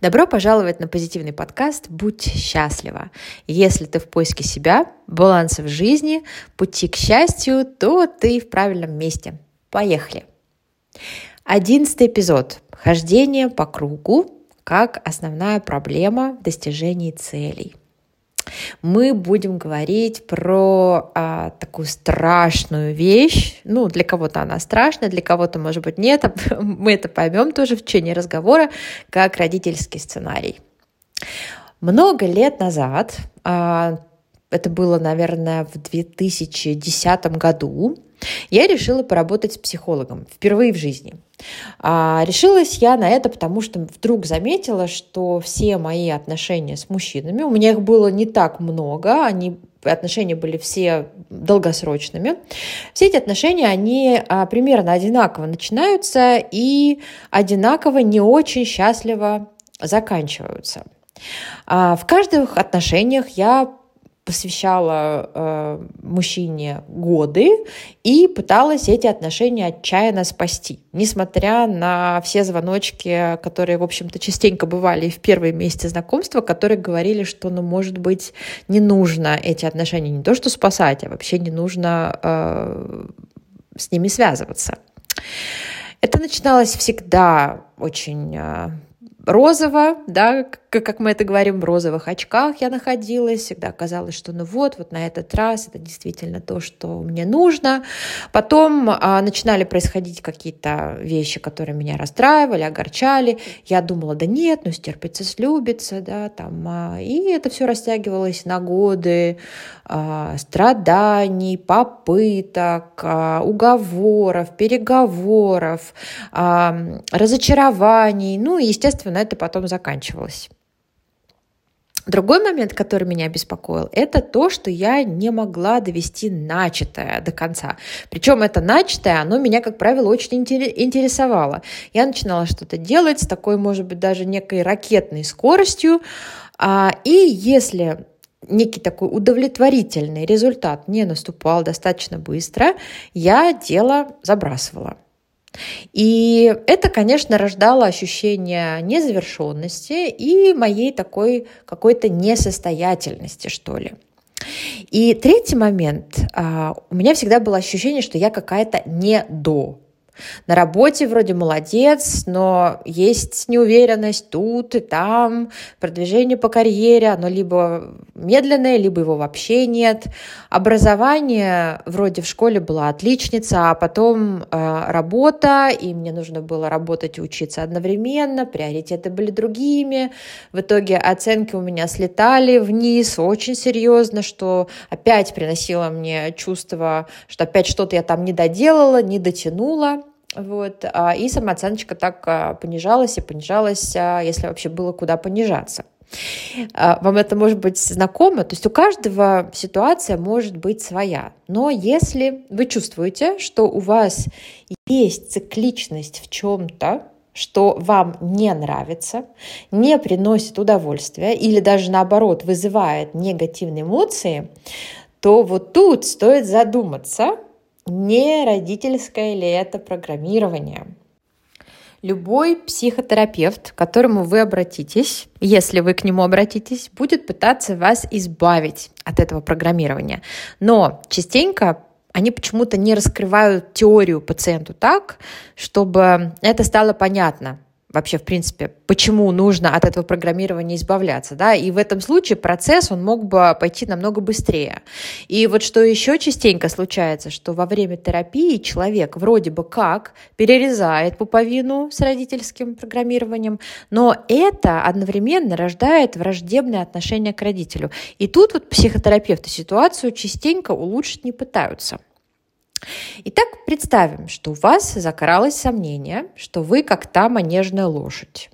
Добро пожаловать на позитивный подкаст «Будь счастлива». Если ты в поиске себя, баланса в жизни, пути к счастью, то ты в правильном месте. Поехали! Одиннадцатый эпизод. Хождение по кругу как основная проблема в достижении целей мы будем говорить про а, такую страшную вещь. Ну, для кого-то она страшная, для кого-то, может быть, нет. Мы это поймем тоже в течение разговора, как родительский сценарий. Много лет назад, а, это было, наверное, в 2010 году, я решила поработать с психологом впервые в жизни. А, решилась я на это, потому что вдруг заметила, что все мои отношения с мужчинами, у меня их было не так много, они отношения были все долгосрочными. Все эти отношения, они а, примерно одинаково начинаются и одинаково не очень счастливо заканчиваются. А, в каждых отношениях я посвящала э, мужчине годы и пыталась эти отношения отчаянно спасти. Несмотря на все звоночки, которые, в общем-то, частенько бывали в первые месяцы знакомства, которые говорили, что, ну, может быть, не нужно эти отношения не то что спасать, а вообще не нужно э, с ними связываться. Это начиналось всегда очень э, розово, да, как мы это говорим, в розовых очках я находилась, всегда казалось, что ну вот, вот на этот раз это действительно то, что мне нужно. Потом а, начинали происходить какие-то вещи, которые меня расстраивали, огорчали. Я думала, да нет, ну стерпится, слюбится, да, там, а, и это все растягивалось на годы а, страданий, попыток, а, уговоров, переговоров, а, разочарований, ну и, естественно, это потом заканчивалось. Другой момент, который меня беспокоил, это то, что я не могла довести начатое до конца. Причем это начатое, оно меня, как правило, очень интересовало. Я начинала что-то делать с такой, может быть, даже некой ракетной скоростью. А, и если некий такой удовлетворительный результат не наступал достаточно быстро, я дело забрасывала. И это, конечно, рождало ощущение незавершенности и моей такой какой-то несостоятельности, что ли. И третий момент. А, у меня всегда было ощущение, что я какая-то не до. На работе вроде молодец, но есть неуверенность тут и там, продвижение по карьере, оно либо медленное, либо его вообще нет. Образование вроде в школе была отличница, а потом э, работа, и мне нужно было работать и учиться одновременно, приоритеты были другими. В итоге оценки у меня слетали вниз очень серьезно, что опять приносило мне чувство, что опять что-то я там не доделала, не дотянула. Вот, а, и самооценочка так а, понижалась и понижалась, а, если вообще было куда понижаться. Вам это может быть знакомо, то есть у каждого ситуация может быть своя. Но если вы чувствуете, что у вас есть цикличность в чем-то, что вам не нравится, не приносит удовольствия или даже наоборот вызывает негативные эмоции, то вот тут стоит задуматься, не родительское ли это программирование? Любой психотерапевт, к которому вы обратитесь, если вы к нему обратитесь, будет пытаться вас избавить от этого программирования. Но частенько они почему-то не раскрывают теорию пациенту так, чтобы это стало понятно вообще, в принципе, почему нужно от этого программирования избавляться, да, и в этом случае процесс, он мог бы пойти намного быстрее. И вот что еще частенько случается, что во время терапии человек вроде бы как перерезает пуповину с родительским программированием, но это одновременно рождает враждебное отношение к родителю. И тут вот психотерапевты ситуацию частенько улучшить не пытаются. Итак, представим, что у вас закралось сомнение, что вы как та манежная лошадь.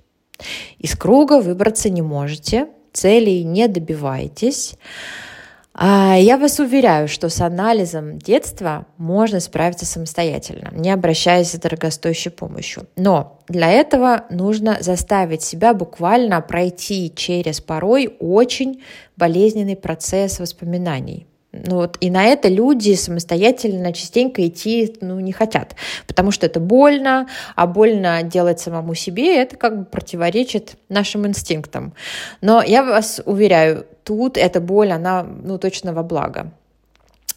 Из круга выбраться не можете, целей не добиваетесь. А, я вас уверяю, что с анализом детства можно справиться самостоятельно, не обращаясь за дорогостоящей помощью. Но для этого нужно заставить себя буквально пройти через порой очень болезненный процесс воспоминаний вот, и на это люди самостоятельно частенько идти ну, не хотят, потому что это больно, а больно делать самому себе, это как бы противоречит нашим инстинктам. Но я вас уверяю, тут эта боль, она ну, точно во благо.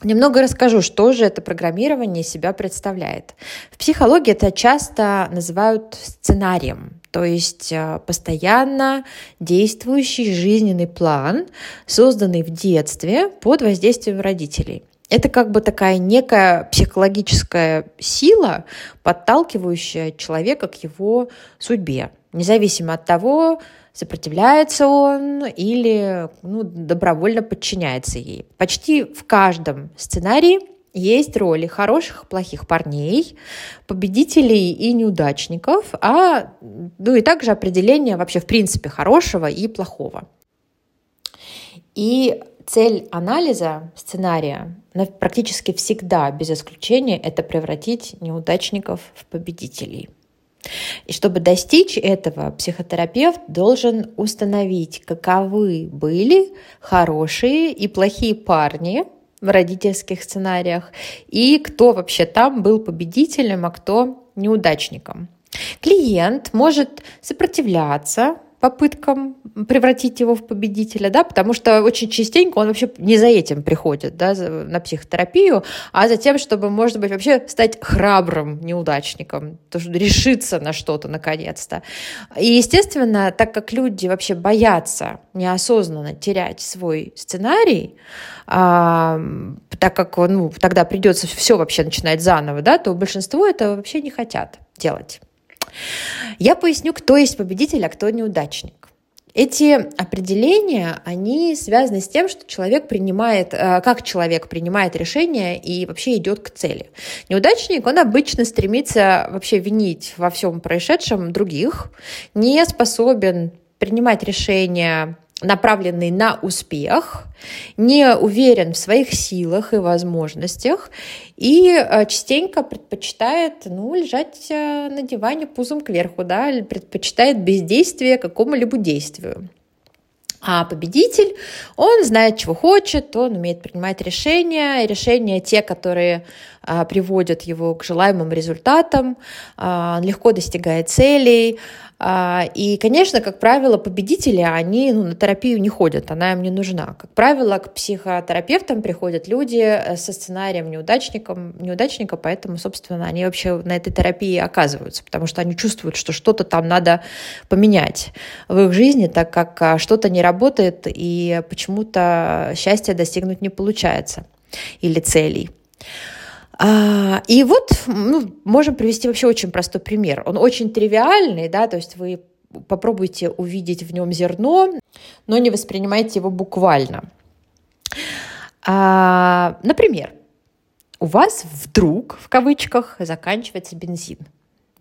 Немного расскажу, что же это программирование себя представляет. В психологии это часто называют сценарием, то есть э, постоянно действующий жизненный план, созданный в детстве под воздействием родителей. Это как бы такая некая психологическая сила, подталкивающая человека к его судьбе, независимо от того, сопротивляется он или ну, добровольно подчиняется ей. Почти в каждом сценарии есть роли хороших, плохих парней, победителей и неудачников, а ну и также определение вообще в принципе хорошего и плохого. И цель анализа сценария практически всегда, без исключения, это превратить неудачников в победителей – и чтобы достичь этого, психотерапевт должен установить, каковы были хорошие и плохие парни в родительских сценариях, и кто вообще там был победителем, а кто неудачником. Клиент может сопротивляться попыткам превратить его в победителя, да, потому что очень частенько он вообще не за этим приходит, да, на психотерапию, а за тем, чтобы, может быть, вообще стать храбрым неудачником, то, что решиться на что-то наконец-то. И, естественно, так как люди вообще боятся неосознанно терять свой сценарий, а, так как ну, тогда придется все вообще начинать заново, да, то большинство это вообще не хотят делать. Я поясню, кто есть победитель, а кто неудачник. Эти определения, они связаны с тем, что человек принимает, э, как человек принимает решение и вообще идет к цели. Неудачник, он обычно стремится вообще винить во всем происшедшем других, не способен принимать решения направленный на успех, не уверен в своих силах и возможностях и э, частенько предпочитает ну, лежать э, на диване пузом кверху, да, или предпочитает бездействие какому-либо действию. А победитель, он знает, чего хочет, он умеет принимать решения, решения те, которые приводят его к желаемым результатам, а, легко достигает целей, а, и, конечно, как правило, победители, они ну, на терапию не ходят, она им не нужна. Как правило, к психотерапевтам приходят люди э, со сценарием неудачником, неудачника, поэтому, собственно, они вообще на этой терапии оказываются, потому что они чувствуют, что что-то там надо поменять в их жизни, так как а, что-то не работает и почему-то счастья достигнуть не получается или целей. А, и вот ну, можем привести вообще очень простой пример. Он очень тривиальный, да, то есть вы попробуйте увидеть в нем зерно, но не воспринимайте его буквально. А, например, у вас вдруг, в кавычках, заканчивается бензин.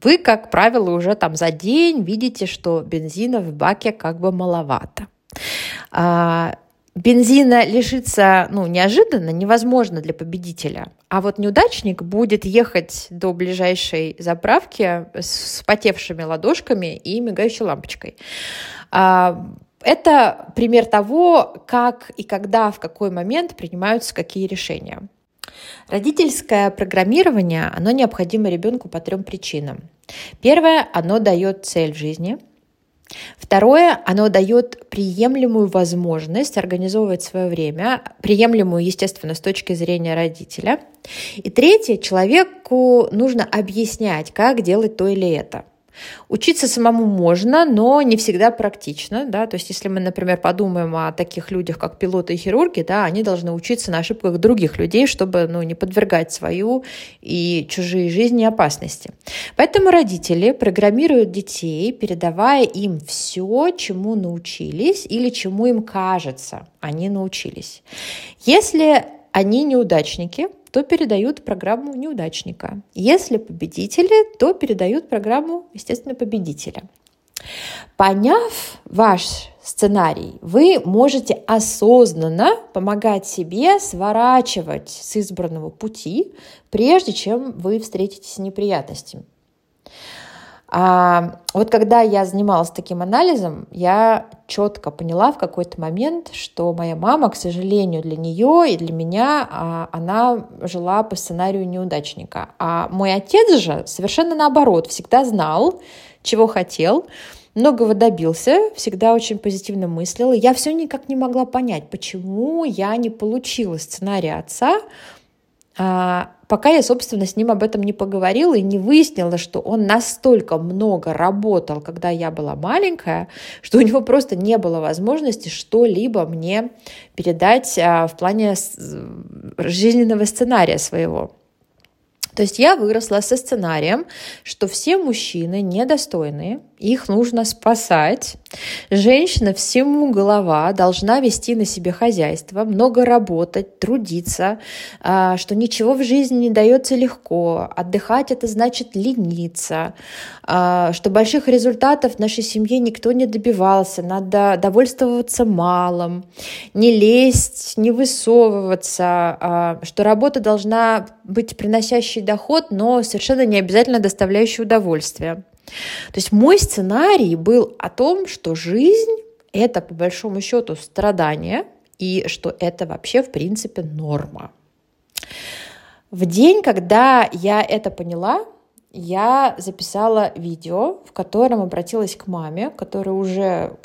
Вы, как правило, уже там за день видите, что бензина в баке как бы маловато. А, бензина лишиться ну, неожиданно невозможно для победителя. А вот неудачник будет ехать до ближайшей заправки с потевшими ладошками и мигающей лампочкой. А, это пример того, как и когда, в какой момент принимаются какие решения. Родительское программирование, оно необходимо ребенку по трем причинам. Первое, оно дает цель в жизни – Второе, оно дает приемлемую возможность организовывать свое время, приемлемую, естественно, с точки зрения родителя. И третье, человеку нужно объяснять, как делать то или это. Учиться самому можно, но не всегда практично, да, то есть если мы, например, подумаем о таких людях, как пилоты и хирурги, да, они должны учиться на ошибках других людей, чтобы, ну, не подвергать свою и чужие жизни опасности. Поэтому родители программируют детей, передавая им все, чему научились или чему им кажется, они научились. Если они неудачники, то передают программу неудачника. Если победители, то передают программу, естественно, победителя. Поняв ваш сценарий, вы можете осознанно помогать себе сворачивать с избранного пути, прежде чем вы встретитесь с неприятностями. А вот когда я занималась таким анализом, я четко поняла в какой-то момент, что моя мама, к сожалению, для нее и для меня, а, она жила по сценарию неудачника. А мой отец же совершенно наоборот, всегда знал, чего хотел, многого добился, всегда очень позитивно мыслил. Я все никак не могла понять, почему я не получила сценарий отца, пока я, собственно, с ним об этом не поговорила и не выяснила, что он настолько много работал, когда я была маленькая, что у него просто не было возможности что-либо мне передать а, в плане жизненного сценария своего. То есть я выросла со сценарием, что все мужчины недостойные, их нужно спасать. Женщина всему голова должна вести на себе хозяйство, много работать, трудиться, а, что ничего в жизни не дается легко. Отдыхать это значит лениться, а, что больших результатов в нашей семье никто не добивался, надо довольствоваться малым, не лезть, не высовываться, а, что работа должна быть приносящей доход, но совершенно не обязательно доставляющей удовольствие. То есть мой сценарий был о том, что жизнь — это по большому счету страдание, и что это вообще в принципе норма. В день, когда я это поняла, я записала видео, в котором обратилась к маме, которая уже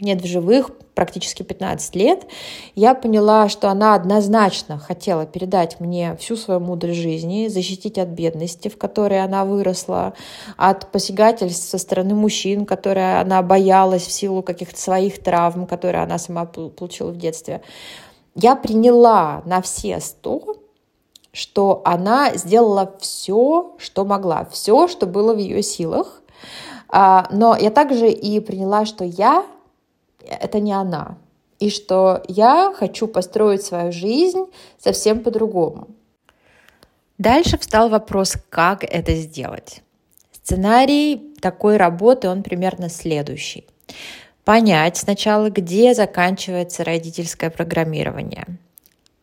нет в живых практически 15 лет. Я поняла, что она однозначно хотела передать мне всю свою мудрость жизни, защитить от бедности, в которой она выросла, от посягательств со стороны мужчин, которые она боялась в силу каких-то своих травм, которые она сама получила в детстве. Я приняла на все сто что она сделала все, что могла, все, что было в ее силах. А, но я также и приняла, что я — это не она, и что я хочу построить свою жизнь совсем по-другому. Дальше встал вопрос, как это сделать. Сценарий такой работы, он примерно следующий. Понять сначала, где заканчивается родительское программирование –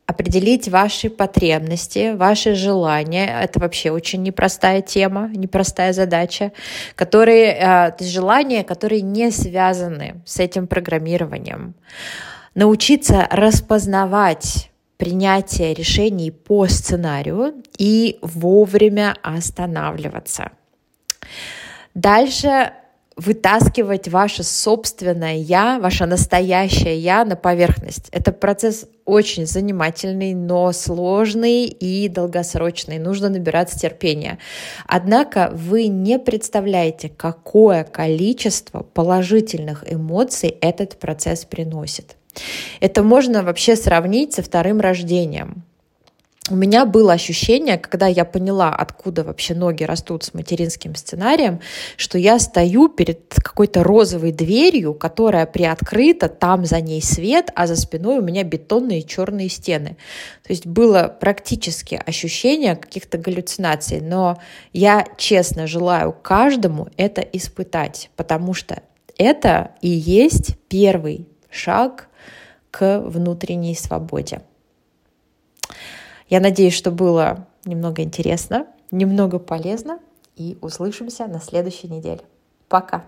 определить ваши потребности, ваши желания. Это вообще очень непростая тема, непростая задача, которые, э, желания, которые не связаны с этим программированием. Научиться распознавать принятие решений по сценарию и вовремя останавливаться. Дальше вытаскивать ваше собственное я, ваше настоящее я на поверхность. Это процесс очень занимательный, но сложный и долгосрочный. Нужно набираться терпения. Однако вы не представляете, какое количество положительных эмоций этот процесс приносит. Это можно вообще сравнить со вторым рождением у меня было ощущение, когда я поняла, откуда вообще ноги растут с материнским сценарием, что я стою перед какой-то розовой дверью, которая приоткрыта, там за ней свет, а за спиной у меня бетонные черные стены. То есть было практически ощущение каких-то галлюцинаций, но я честно желаю каждому это испытать, потому что это и есть первый шаг к внутренней свободе. Я надеюсь, что было немного интересно, немного полезно, и услышимся на следующей неделе. Пока!